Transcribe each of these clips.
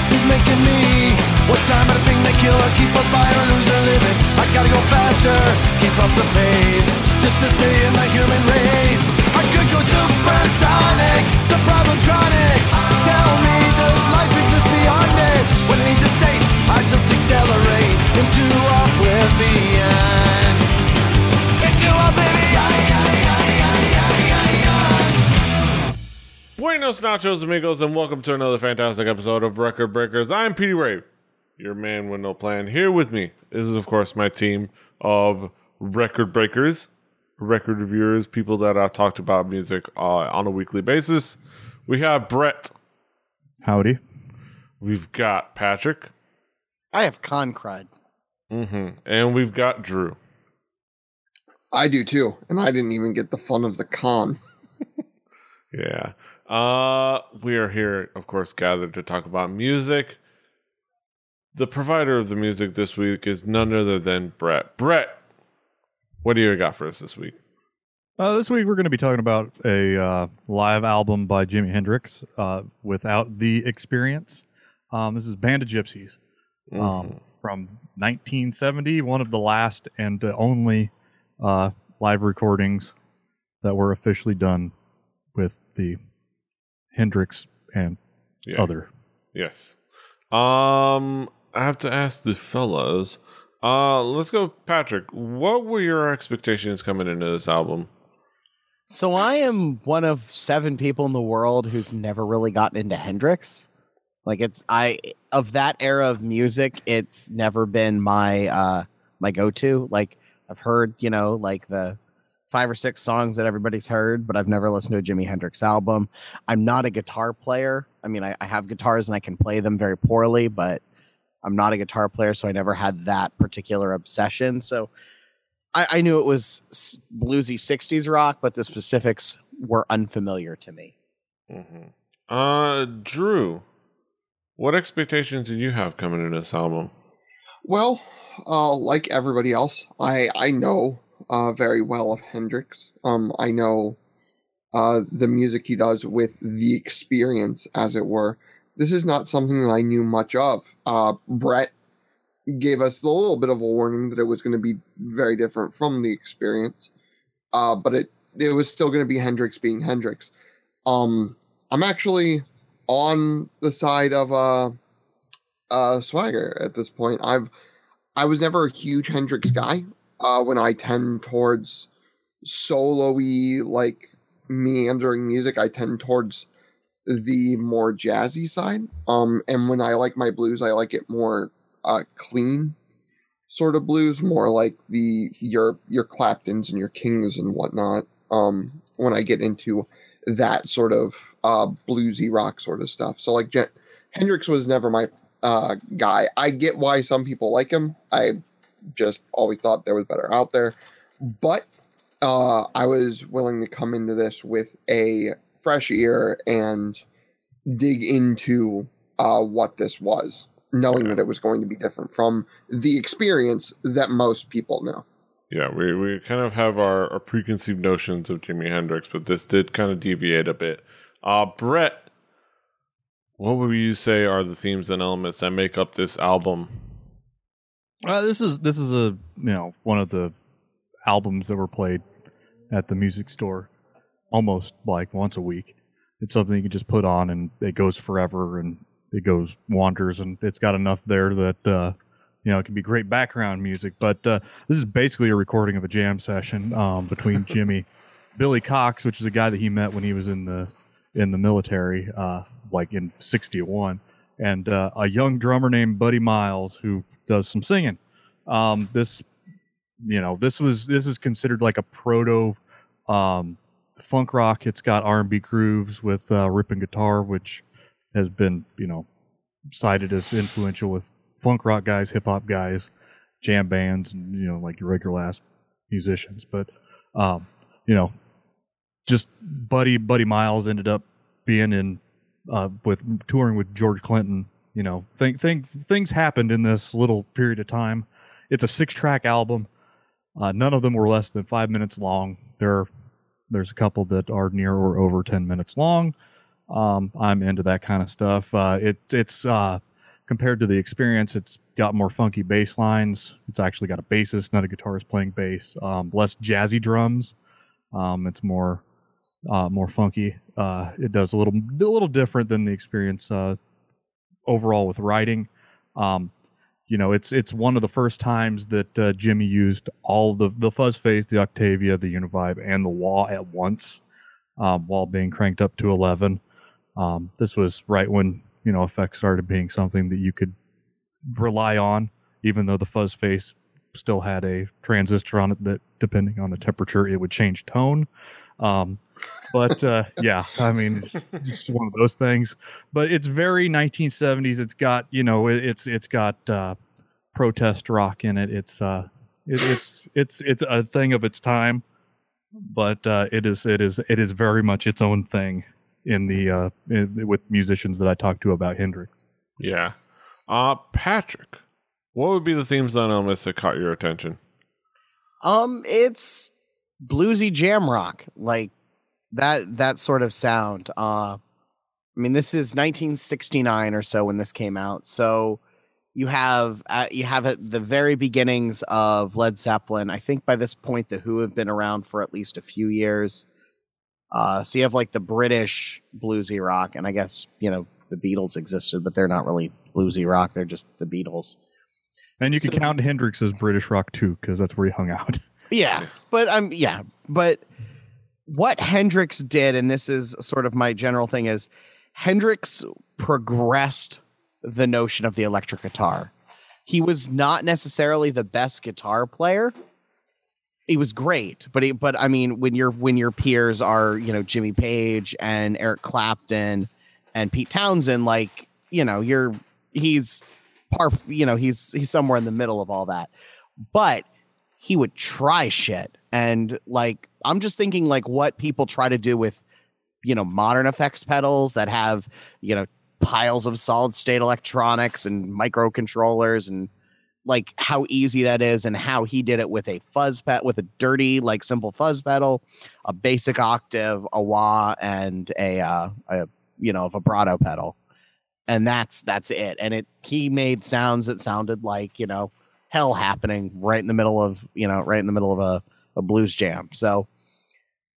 beast is making me. What's time but a thing to kill or keep a fire or lose or living? I gotta go faster, keep up the pace, just to stay in the human race. I could go supersonic, the problem's chronic. Buenos nachos, amigos, and welcome to another fantastic episode of Record Breakers. I'm Petey Ray, your man with no plan. Here with me this is, of course, my team of record breakers, record reviewers, people that I talked about music uh, on a weekly basis. We have Brett. Howdy. We've got Patrick. I have con cried. hmm And we've got Drew. I do too, and I didn't even get the fun of the con. Yeah. Uh we are here, of course, gathered to talk about music. The provider of the music this week is none other than Brett. Brett, what do you got for us this week? Uh, this week we're going to be talking about a uh, live album by Jimi Hendrix, uh, "Without the Experience." Um, this is "Band of Gypsys" um, from 1970, one of the last and uh, only uh, live recordings that were officially done with the Hendrix and Yeah. other. Yes. Um, I have to ask the fellas. Uh, let's go, Patrick. What were your expectations coming into this album? So I am one of seven people in the world who's never really gotten into Hendrix. Like it's I of that era of music, it's never been my uh my go-to. Like I've heard, you know, like the five or six songs that everybody's heard, but I've never listened to a Jimi Hendrix album. I'm not a guitar player. I mean, I, I have guitars and I can play them very poorly, but I'm not a guitar player, so I never had that particular obsession. So I, I knew it was bluesy '60s rock, but the specifics were unfamiliar to me. Mm-hmm. Uh, Drew, what expectations did you have coming into this album? Well, uh, like everybody else, I I know uh, very well of Hendrix. Um, I know uh, the music he does with the experience, as it were. This is not something that I knew much of. Uh, Brett gave us a little bit of a warning that it was going to be very different from the experience, uh, but it it was still going to be Hendrix being Hendrix. Um, I'm actually on the side of uh, uh, Swagger at this point. I've I was never a huge Hendrix guy. Uh, when I tend towards solo-y, like meandering music, I tend towards the more jazzy side. Um, and when I like my blues, I like it more uh, clean sort of blues, more like the your your Claptons and your Kings and whatnot. Um, when I get into that sort of uh, bluesy rock sort of stuff, so like Hendrix was never my uh, guy. I get why some people like him. I just always thought there was better out there, but uh, I was willing to come into this with a fresh ear and dig into uh, what this was, knowing that it was going to be different from the experience that most people know. Yeah, we, we kind of have our, our preconceived notions of Jimi Hendrix, but this did kind of deviate a bit. Uh, Brett, what would you say are the themes and elements that make up this album? Uh, this is this is a you know one of the albums that were played at the music store almost like once a week. It's something you can just put on and it goes forever and it goes wanders and it's got enough there that uh, you know it can be great background music. But uh, this is basically a recording of a jam session um, between Jimi, Billy Cox, which is a guy that he met when he was in the in the military, uh, like in '61, and uh, a young drummer named Buddy Miles who does some singing. Um, this, you know, this was this is considered like a proto um, funk rock. It's got R&B grooves with uh, ripping guitar, which has been you know cited as influential with funk rock guys, hip hop guys, jam bands, and you know like your regular ass musicians. But um, you know, just Buddy Buddy Miles ended up being in uh, with touring with George Clinton. You know, think things happened in this little period of time. It's a six track album. Uh, none of them were less than five minutes long. There, there's a couple that are near or over ten minutes long. Um, I'm into that kind of stuff. Uh, it it's uh, compared to the experience, it's got more funky bass lines. It's actually got a bassist, not a guitarist playing bass. Um, less jazzy drums. Um, it's more uh, more funky. Uh, it does a little a little different than the experience uh, overall with writing. Um, you know, it's it's one of the first times that uh, Jimi used all the the fuzz face, the Octavia, the Univibe, and the wah at once, um, while being cranked up to eleven. Um, this was right when you know effects started being something that you could rely on, even though the fuzz face still had a transistor on it that, depending on the temperature, it would change tone. Um, but uh, yeah, I mean, it's just one of those things. But it's very 1970s. It's got you know, it, it's it's got uh, protest rock in it. It's uh, it, it's it's it's a thing of its time, but uh, it is it is it is very much its own thing in the uh, in, with musicians that I talk to about Hendrix. Yeah. Uh Patrick, what would be the themes on Elvis that caught your attention? Um, it's bluesy jam rock, like that that sort of sound. Uh, I mean, this is 1969 or so when this came out, so you have uh, you have at the very beginnings of Led Zeppelin. I think by this point, the Who have been around for at least a few years. Uh, so you have like the British bluesy rock, and I guess you know the Beatles existed, but they're not really bluesy rock; they're just the Beatles. And you can So- count Hendrix as British rock too, because that's where he hung out. Yeah, but I'm yeah, but what Hendrix did, and this is sort of my general thing, is Hendrix progressed the notion of the electric guitar. He was not necessarily the best guitar player. He was great, but he, but I mean, when your when your peers are you know Jimmy Page and Eric Clapton and Pete Townshend, like you know you're he's par you know he's he's somewhere in the middle of all that, but he would try shit. And like i'm just thinking like what people try to do with you know modern effects pedals that have you know piles of solid state electronics and microcontrollers and like how easy that is and how he did it with a fuzz pet with a dirty like simple fuzz pedal a basic octave a wah and a uh a you know a vibrato pedal. And that's that's it. And it he made sounds that sounded like you know hell happening right in the middle of you know right in the middle of a, a blues jam. So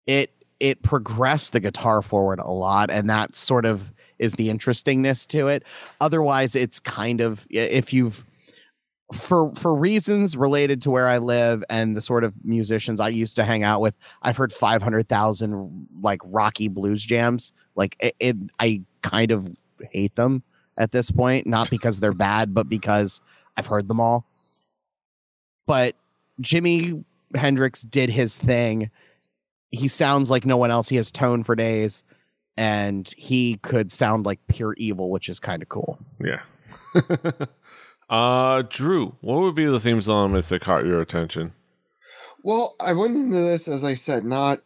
it it progressed the guitar forward a lot and that sort of is the interestingness to it. Otherwise it's kind of if you've for for reasons related to where I live and the sort of musicians I used to hang out with, I've heard five hundred thousand like rocky blues jams. Like it, it, I kind of hate them at this point, not because they're bad, but because I've heard them all but Jimi Hendrix did his thing. He sounds like no one else. He has tone for days, and he could sound like pure evil, which is kind of cool. Yeah. uh Drew, what would be the themes elements that caught your attention? Well, I went into this as I said, not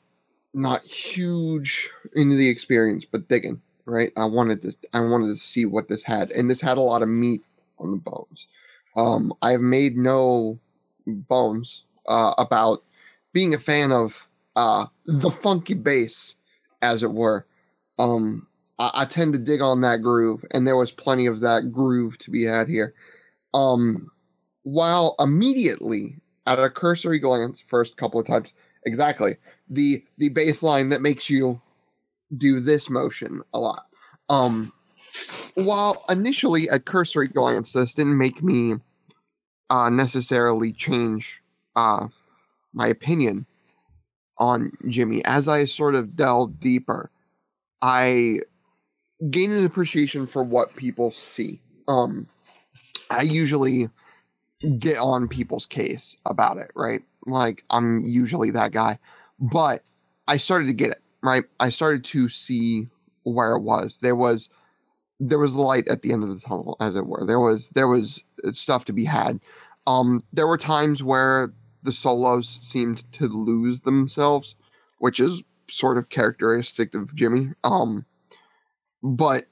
not huge into the experience, but digging. Right, I wanted to I wanted to see what this had, and this had a lot of meat on the bones. Um, I've made no bones uh, about being a fan of uh, the funky bass, as it were. Um, I, I tend to dig on that groove, and there was plenty of that groove to be had here. Um, while immediately at a cursory glance, first couple of times, exactly the the bass line that makes you do this motion a lot. Um, while initially at cursory glance, this didn't make me uh, necessarily change uh, my opinion on Jimi. As I sort of delved deeper, I gained an appreciation for what people see. Um, I usually get on people's case about it, right? Like I'm usually that guy, but I started to get it, right? I started to see where it was. There was there was light at the end of the tunnel, as it were. There was there was stuff to be had. Um, there were times where the solos seemed to lose themselves, which is sort of characteristic of Jimi. Um, but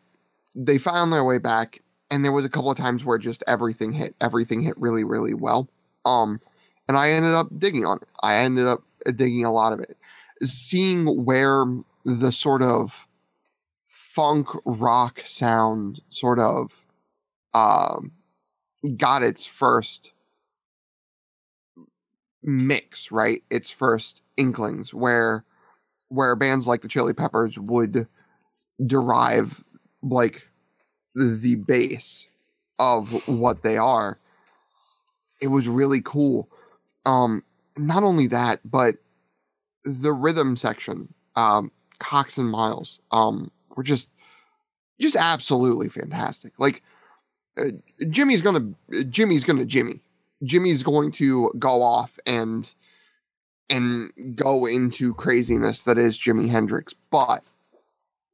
they found their way back, and there was a couple of times where just everything hit. Everything hit really, really well. Um, and I ended up digging on it. I ended up digging a lot of it, seeing where the sort of funk rock sound sort of um, got its first mix, right? Its first inklings where where bands like the Chili Peppers would derive like the base of what they are. It was really cool. Um not only that, but the rhythm section, um Cox and Miles, um were just just absolutely fantastic. Like uh, Jimi's gonna Jimi's gonna Jimi. Jimi's going to go off and and go into craziness that is Jimi Hendrix, but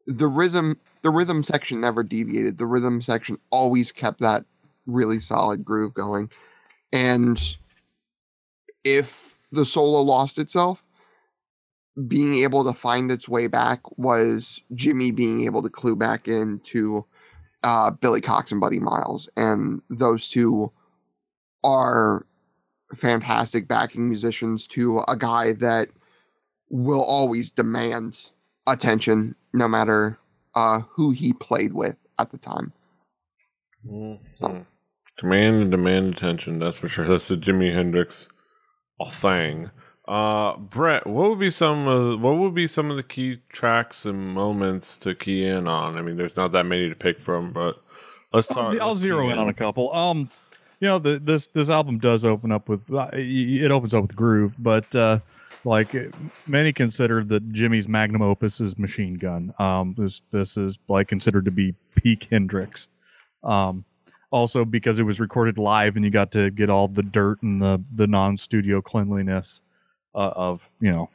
the rhythm the rhythm section never deviated. The rhythm section always kept that really solid groove going. And if the solo lost itself, being able to find its way back was Jimi being able to clue back into uh, Billy Cox and Buddy Miles. And those two are fantastic backing musicians to a guy that will always demand attention no matter uh, who he played with at the time. Mhm. Command and demand attention. That's for sure. That's the Jimi Hendrix thing. Uh, Brett, what would be some of what would be some of the key tracks and moments to key in on? I mean, there's not that many to pick from, but let's talk. I'll, I'll zero key in on a couple. Um, you know, the, this this album does open up with uh, it opens up with groove, but uh, like many consider that Jimi's magnum opus is Machine Gun. Um, this this is like considered to be peak Hendrix. Um, also because it was recorded live and you got to get all the dirt and the the non studio cleanliness uh, of you know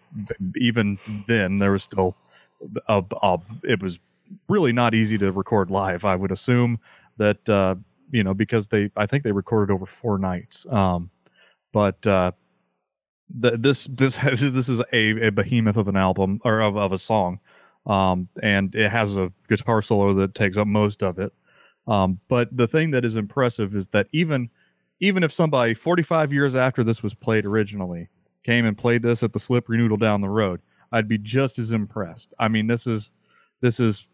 even then there was still a, a, it was really not easy to record live. I would assume that uh, you know because they I think they recorded over four nights. Um, but uh, the, this this has this is a, a behemoth of an album or of, of a song, um, and it has a guitar solo that takes up most of it. Um, but the thing that is impressive is that even even if somebody 45 years after this was played originally came and played this at the Slippery Noodle down the road, I'd be just as impressed. I mean, this is this is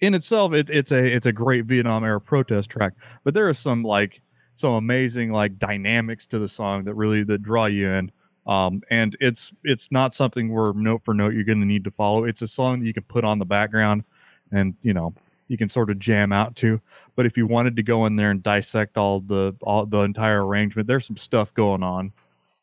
in itself it, it's a it's a great Vietnam era protest track, but there are some like some amazing like dynamics to the song that really that draw you in. Um, and it's it's not something where note for note you're going to need to follow. It's a song that you can put on the background, and you know you can sort of jam out to. But if you wanted to go in there and dissect all the all the entire arrangement, there's some stuff going on.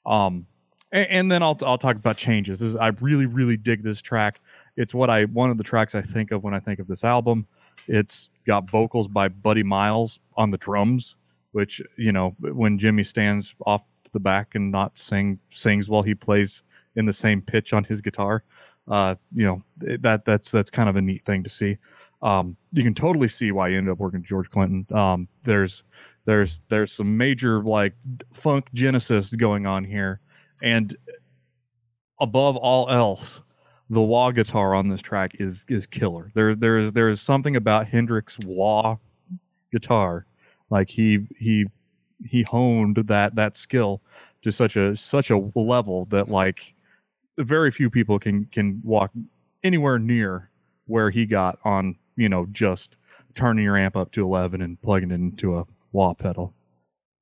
Um, and, and then I'll I'll talk about changes. This, I really really dig this track. It's what I one of the tracks I think of when I think of this album. It's got vocals by Buddy Miles on the drums, which you know when Jimi stands off the back and not sing sings while he plays in the same pitch on his guitar. Uh, you know that that's that's kind of a neat thing to see. Um, you can totally see why he ended up working with George Clinton. Um, there's there's there's some major like funk genesis going on here, and above all else, the wah guitar on this track is is killer. There there is there is something about Hendrix wah guitar, like he he he honed that that skill to such a such a level that like very few people can can walk anywhere near where he got on you know just turning your amp up to 11 and plugging it into a wah pedal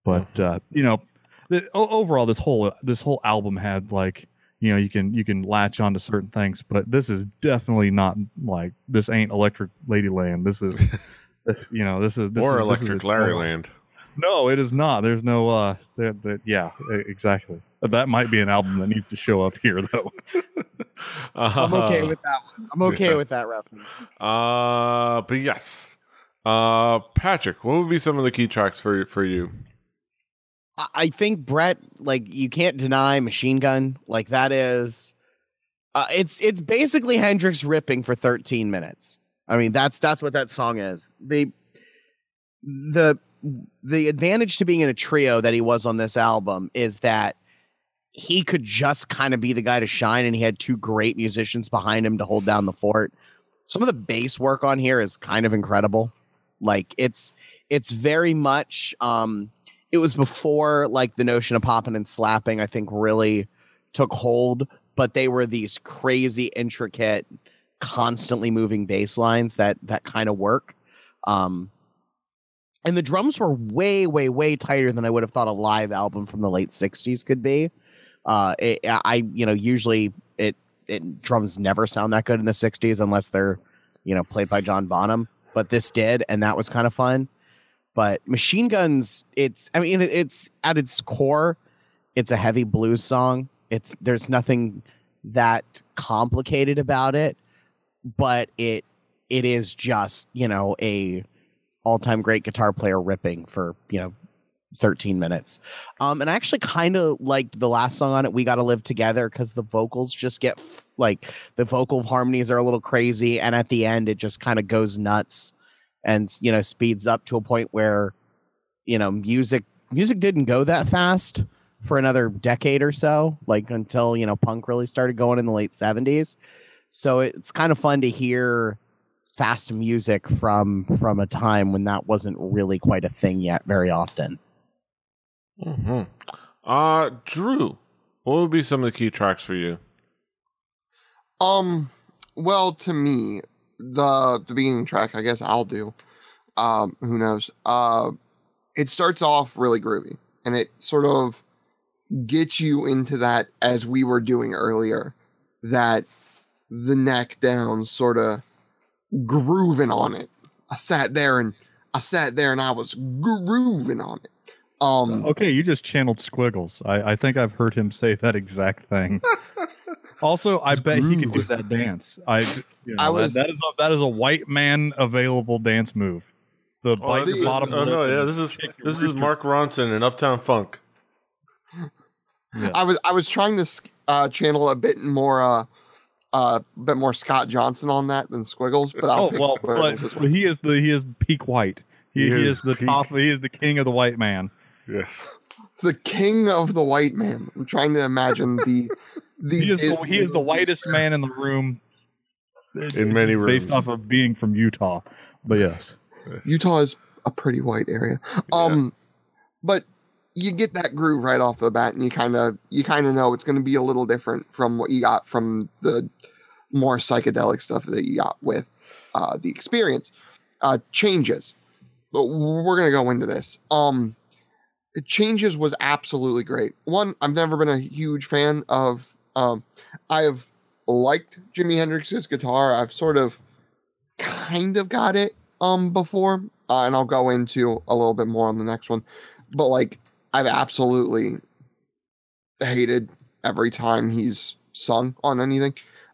but uh you know the, overall this whole this whole album had like you know you can you can latch onto certain things but this is definitely not like this ain't electric ladyland this is you know this is this or is, this is Electric its Larryland. no, it is not. There's no uh that that yeah, exactly. That might be an album that needs to show up here though. I'm okay with that one. I'm okay Yeah. with that reference. Uh, but yes. Uh, Patrick, what would be some of the key tracks for for you? I- think Brett, like you can't deny Machine Gun. Like that is, uh, it's it's basically Hendrix ripping for 13 minutes. I mean, that's that's what that song is. The the the advantage to being in a trio that he was on this album is that he could just kind of be the guy to shine, and he had two great musicians behind him to hold down the fort. Some of the bass work on here is kind of incredible. Like it's it's very much um it was before like the notion of popping and slapping i think really took hold but they were these crazy intricate constantly moving bass lines that that kind of work um and the drums were way, way, way tighter than I would have thought a live album from the late '60s could be. Uh, it, I, you know, usually it, it drums never sound that good in the '60s unless they're, you know, played by John Bonham. But this did, and that was kind of fun. But Machine Guns, it's, I mean, it's at its core, it's a heavy blues song. It's there's nothing that complicated about it, but it it is just you know a all time great guitar player ripping for you know 13 minutes. Um, and I actually kind of liked the last song on it, We Gotta Live Together, because the vocals just get like the vocal harmonies are a little crazy. And at the end, it just kind of goes nuts and, you know, speeds up to a point where, you know, music music didn't go that fast for another decade or so, like until, you know, punk really started going in the late 70s. So it's kind of fun to hear fast music from from a time when that wasn't really quite a thing yet very often. hmm Uh, Drew, what would be some of the key tracks for you? Um, well, to me, the the beginning track, I guess I'll do. Um, who knows? Uh, it starts off really groovy, and it sort of gets you into that as we were doing earlier, that the neck down sort of grooving on it. I sat there and I sat there and I was grooving on it. Um, Okay, you just channeled Squiggles. I, I think I've heard him say that exact thing. also, I bet he could do that dance. I, you know, I that- that is a, that is a white man available dance move. The bite the- the bottom. Oh no, yeah, this is this is. Mark Ronson in Uptown Funk. Yeah. I was I was trying to uh, channel a bit more uh, uh, bit more Scott Johnson on that than Squiggles, but I'll oh well, Squiggles but he is the he is peak white. He, He he is is the peak. top. He is the king of the white man. Yes. the king of the white man. I'm trying to imagine the the He is the, Disney he is the whitest man in the room. In many rooms. based off of being from Utah. But yes, Utah is a pretty white area. Um, but you get that groove right off the bat, and you kind of you kind of know it's going to be a little different from what you got from the more psychedelic stuff that you got with uh, the experience. Uh, changes, but we're going to go into this. Um, changes was absolutely great. One, I've never been a huge fan of. Um, I have liked Jimi Hendrix's guitar. I've sort of kind of got it um before, uh, and I'll go into a little bit more on the next one. But like, I've absolutely hated every time he's sung on anything.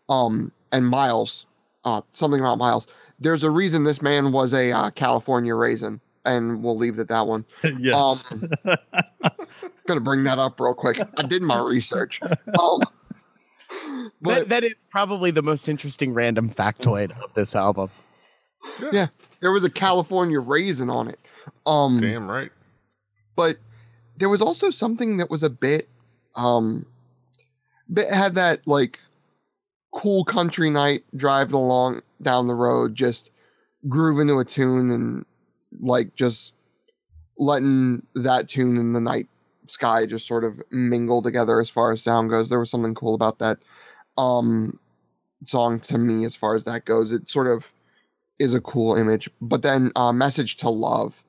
Um, and Miles, uh, something about Miles. There's a reason this man was a uh, California raisin, and we'll leave it at that one. yes. Um, gonna bring that up real quick. I did my research. Um, but that, that is probably the most interesting random factoid of this album. Yeah. There was a California raisin on it. Um, Damn right. but there was also something that was a bit um bit had that like cool country night driving along down the road just grooving to a tune and like just letting that tune in the night sky just sort of mingle together as far as sound goes there was something cool about that um song to me as far as that goes it sort of is a cool image but then uh message to love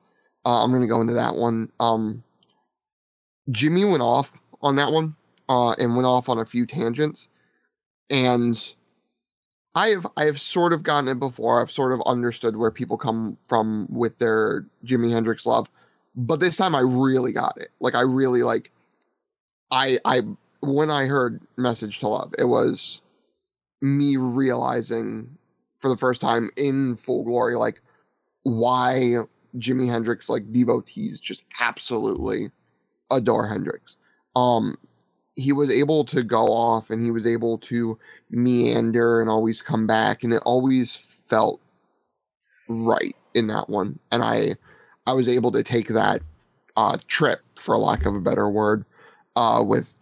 uh, I'm gonna go into that one. Um, Jimi went off on that one, uh, and went off on a few tangents, and I have I have sort of gotten it before. I've sort of understood where people come from with their Jimi Hendrix love, but this time I really got it. Like I really like. I I when I heard "Message to Love," it was me realizing for the first time in full glory, like why Jimi Hendrix like devotees just absolutely adore Hendrix. Um he was able to go off and he was able to meander and always come back and it always felt right in that one and I I was able to take that uh trip for lack of a better word uh with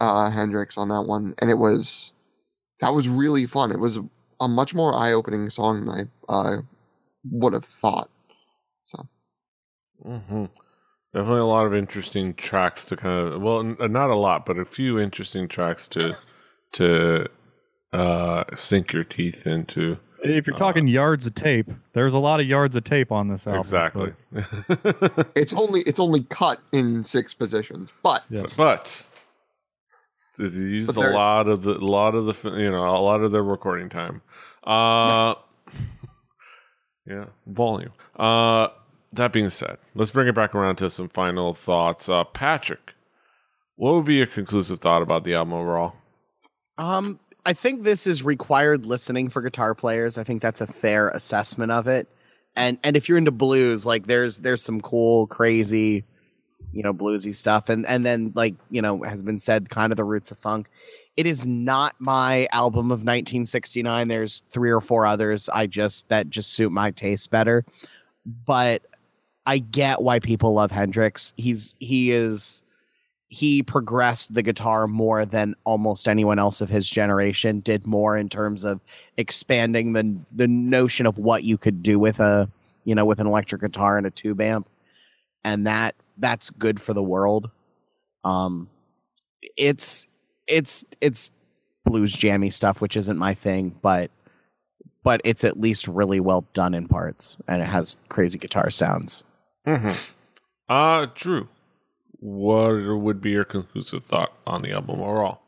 uh Hendrix on that one and it was that was really fun. It was a much more eye-opening song than I uh would have thought. hmm Definitely a lot of interesting tracks to kind of well, n- not a lot, but a few interesting tracks to to uh sink your teeth into. If you're Uh, talking yards of tape, there's a lot of yards of tape on this album. exactly. It's only it's only cut in six positions, but but- yeah. but they used a lot of the a lot of the you know a lot of their recording time. Uh, yeah, volume. Uh, that being said, let's bring it back around to some final thoughts. Uh, Patrick, what would be your conclusive thought about the album overall? Um, I think this is required listening for guitar players. I think that's a fair assessment of it. And and if you're into blues, like there's there's some cool, crazy, you know, bluesy stuff. And and then like, you know, has been said kind of the roots of funk. It is not my album of 1969. There's three or four others I just that just suit my taste better. But I get why people love Hendrix. He's he is he progressed the guitar more than almost anyone else of his generation did more in terms of expanding the the notion of what you could do with a you know with an electric guitar and a tube amp and that that's good for the world um it's it's it's blues jammy stuff which isn't my thing but but it's at least really well done in parts and it has crazy guitar sounds Mm-hmm. Uh, Drew, what would be your conclusive thought on the album overall?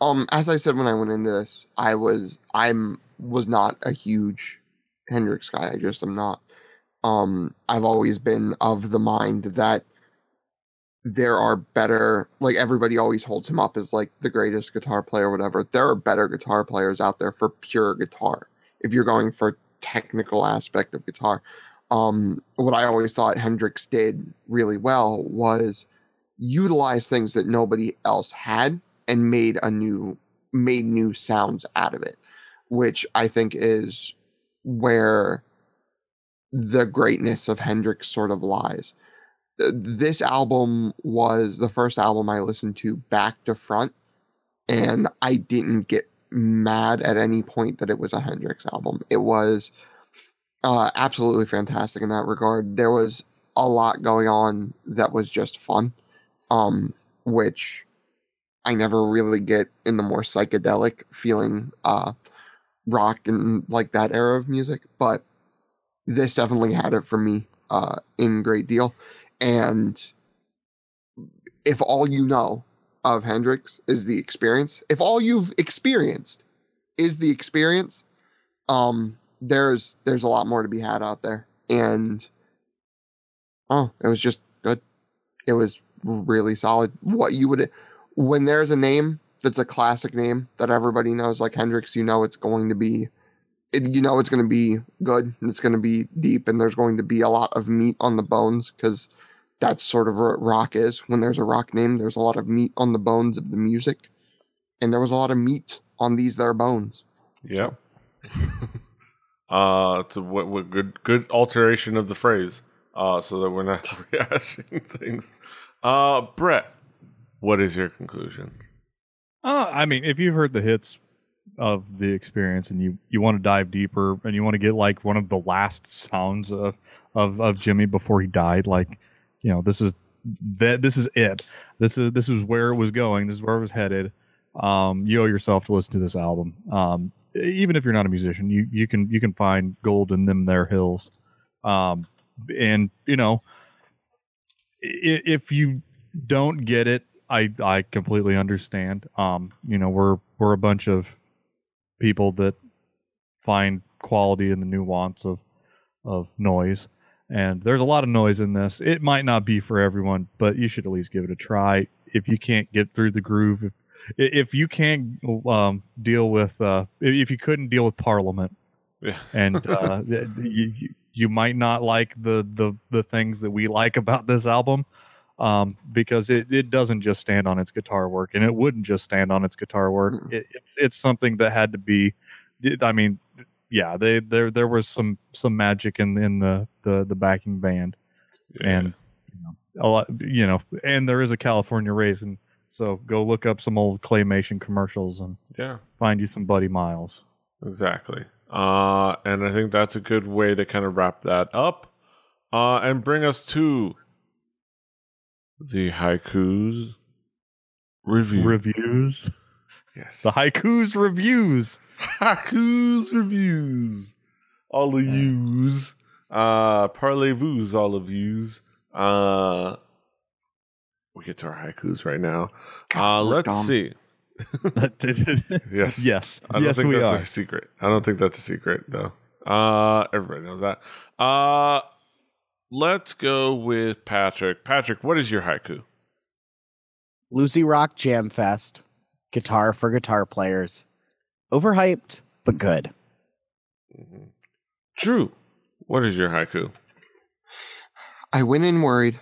um, as I said when I went into this, I was I'm was not a huge Hendrix guy. I just am not. Um, I've always been of the mind that there are better like everybody always holds him up as like the greatest guitar player or whatever. There are better guitar players out there for pure guitar if you're going for technical aspect of guitar. Um what i always thought hendrix did really well was utilize things that nobody else had and made a new made new sounds out of it which i think is where the greatness of hendrix sort of lies this album was the first album I listened to back to front, and I didn't get mad at any point that it was a Hendrix album. It was uh, absolutely fantastic in that regard. There was a lot going on that was just fun, um, which I never really get in the more psychedelic feeling uh, rock and like that era of music, but this definitely had it for me uh, in great deal. And if all you know of Hendrix is the experience, if all you've experienced is the experience, um, there's there's a lot more to be had out there. And oh, it was just good. It was really solid. What you would when there's a name that's a classic name that everybody knows, like Hendrix, you know it's going to be it, you know it's going to be good and it's going to be deep and there's going to be a lot of meat on the bones because that's sort of what rock is. When there's a rock name, there's a lot of meat on the bones of the music, and there was a lot of meat on these there bones. Yep. uh, to what, what good good alteration of the phrase, uh, so that we're not rehashing things. Uh, Brett, what is your conclusion? Uh, I mean, if you've heard the hits of the experience and you, you want to dive deeper and you want to get like one of the last sounds of, of, of Jimi before he died, like, you know, this is that this is it. This is this is where it was going. This is where it was headed. Um, you owe yourself to listen to this album. Um, even if you're not a musician, you, you can you can find gold in them there hills. Um, and you know, if you don't get it, I I completely understand. Um, you know, we're we're a bunch of people that find quality in the nuance of of noise, and there's a lot of noise in this. It might not be for everyone, but you should at least give it a try. If you can't get through the groove, if if you can't um, deal with uh, if you couldn't deal with Parliament, Yeah. and uh, you, you- you might not like the, the the things that we like about this album um, because it, it doesn't just stand on its guitar work and it wouldn't just stand on its guitar work. Mm-mm. it, it's it's something that had to be i mean yeah they there there was some some magic in in the the, the backing band. And you know, a lot you know and there is a california raisin so go look up some old claymation commercials and yeah, find you some buddy miles. Exactly. Uh, and I think that's a good way to kind of wrap that up, uh, and bring us to the haikus review. reviews Yes. The haikus reviews. Haikus reviews. All of yous. Uh, parlez-vous, all of yous. Uh, we get to our haikus right now. God, Uh, let's dumb. see. Yes. yes. I don't yes, think we that's are. a secret. I don't think that's a secret though. Uh, everybody knows that. Uh, let's go with Patrick. Patrick, what is your haiku? Lucy Rock Jam Fest. Guitar for guitar players. Overhyped, but good. Drew, what is your haiku? I went in worried,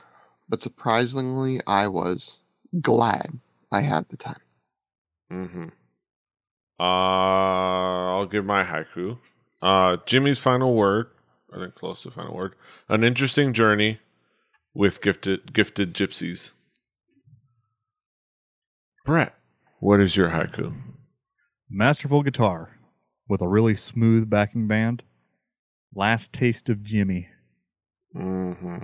but surprisingly, I was glad I had the time. Mm-hmm. Uh, I'll give my haiku. Uh, Jimi's final word. I think close to final word. An interesting journey with gifted gifted gypsies. Brett, what is your haiku? Masterful guitar with a really smooth backing band. Last taste of Jimi. Mm-hmm.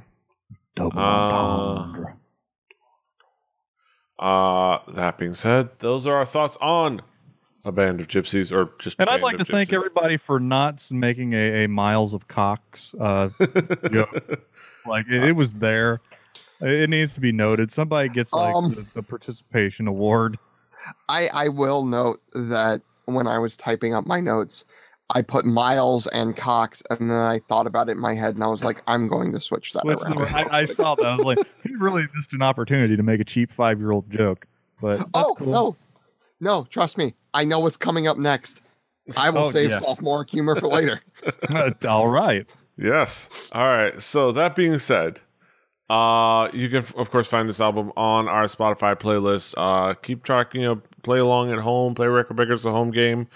Double Uh. Uh, that being said, those are our thoughts on a band of gypsies, or just. And I'd like to of thank everybody for not making a, a Miles of Cox. Uh, like it, it was there. It needs to be noted. Somebody gets like Um, the, the participation award. I, I will note that when I was typing up my notes, I put Miles and Cox, and then I thought about it in my head, and I was like, I'm going to switch that Switch around. I, I saw that. I was like, he really missed an opportunity to make a cheap five year old joke. But that's oh cool. no, no, trust me, I know what's coming up next. I will Oh, save yeah. sophomore humor for later. All right. Yes. All right. So that being said, uh, you can of course find this album on our Spotify playlist. Uh, keep tracking, you know, play along at home, play Record Breakers, the home game.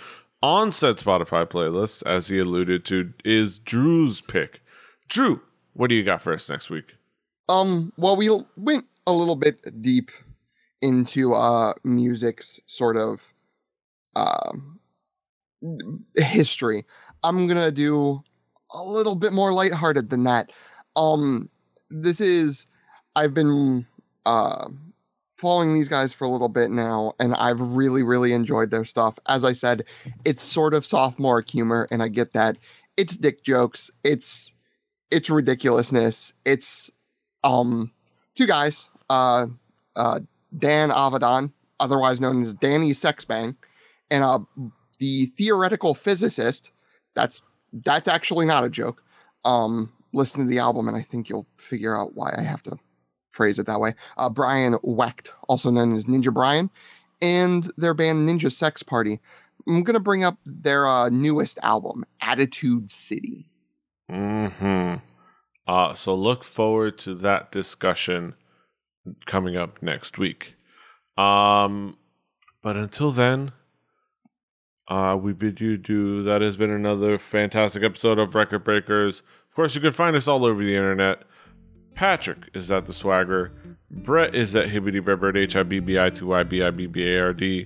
On said Spotify playlist, as he alluded to, is Drew's pick. Drew, what do you got for us next week? Um, well, we went a little bit deep into uh music's sort of um history. I'm gonna do a little bit more lighthearted than that. Um, this is I've been uh following these guys for a little bit now, and I've really, really enjoyed their stuff. As I said, it's sort of sophomore humor, and I get that. It's dick jokes. It's it's ridiculousness. It's um two guys uh uh dan avidan otherwise known as danny sexbang and uh the theoretical physicist that's that's actually not a joke. Um listen to the album and i think you'll figure out why i have to phrase it that way. Uh brian wecht also known as ninja brian and their band ninja sex party. I'm gonna bring up their uh, newest album attitude city. Hmm. Uh, so look forward to that discussion coming up next week. Um, but until then, uh, we bid you do. That has been another fantastic episode of Record Breakers. Of course, you can find us all over the internet. Patrick is at the Swagger. Brett is at Hibbity Brebbert, H I B B I T Y B I B B A R D.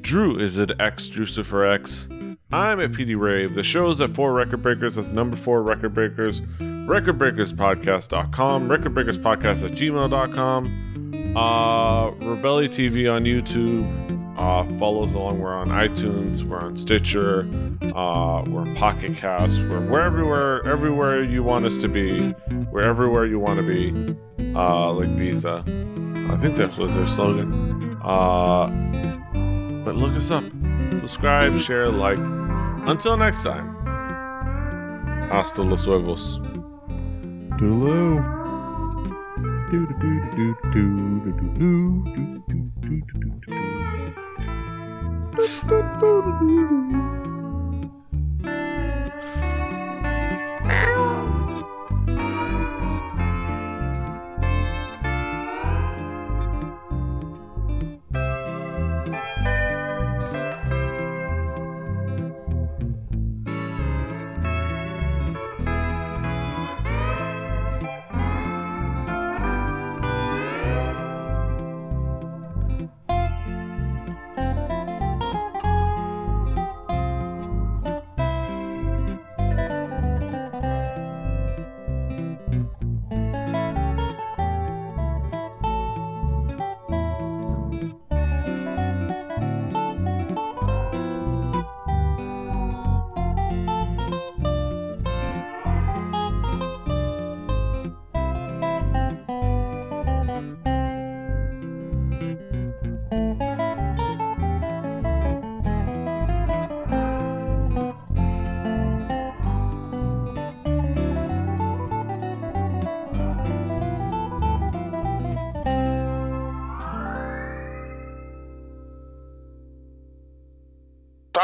Drew is at X Drucifer X. I'm at PD Rave. The show's at 4 Record Breakers. That's number 4 Record Breakers. RecordBreakersPodcast.com. RecordBreakersPodcast at gmail.com. Uh, Rebelli TV on YouTube. Uh, follows along. We're on iTunes. We're on Stitcher. Uh, we're on Pocket Cast. We're, we're everywhere, everywhere you want us to be. We're everywhere you want to be. Uh, like Visa. I think that was their slogan. Uh, but look us up. Subscribe, share, like. Until next time. Hasta los huevos. Toodaloo.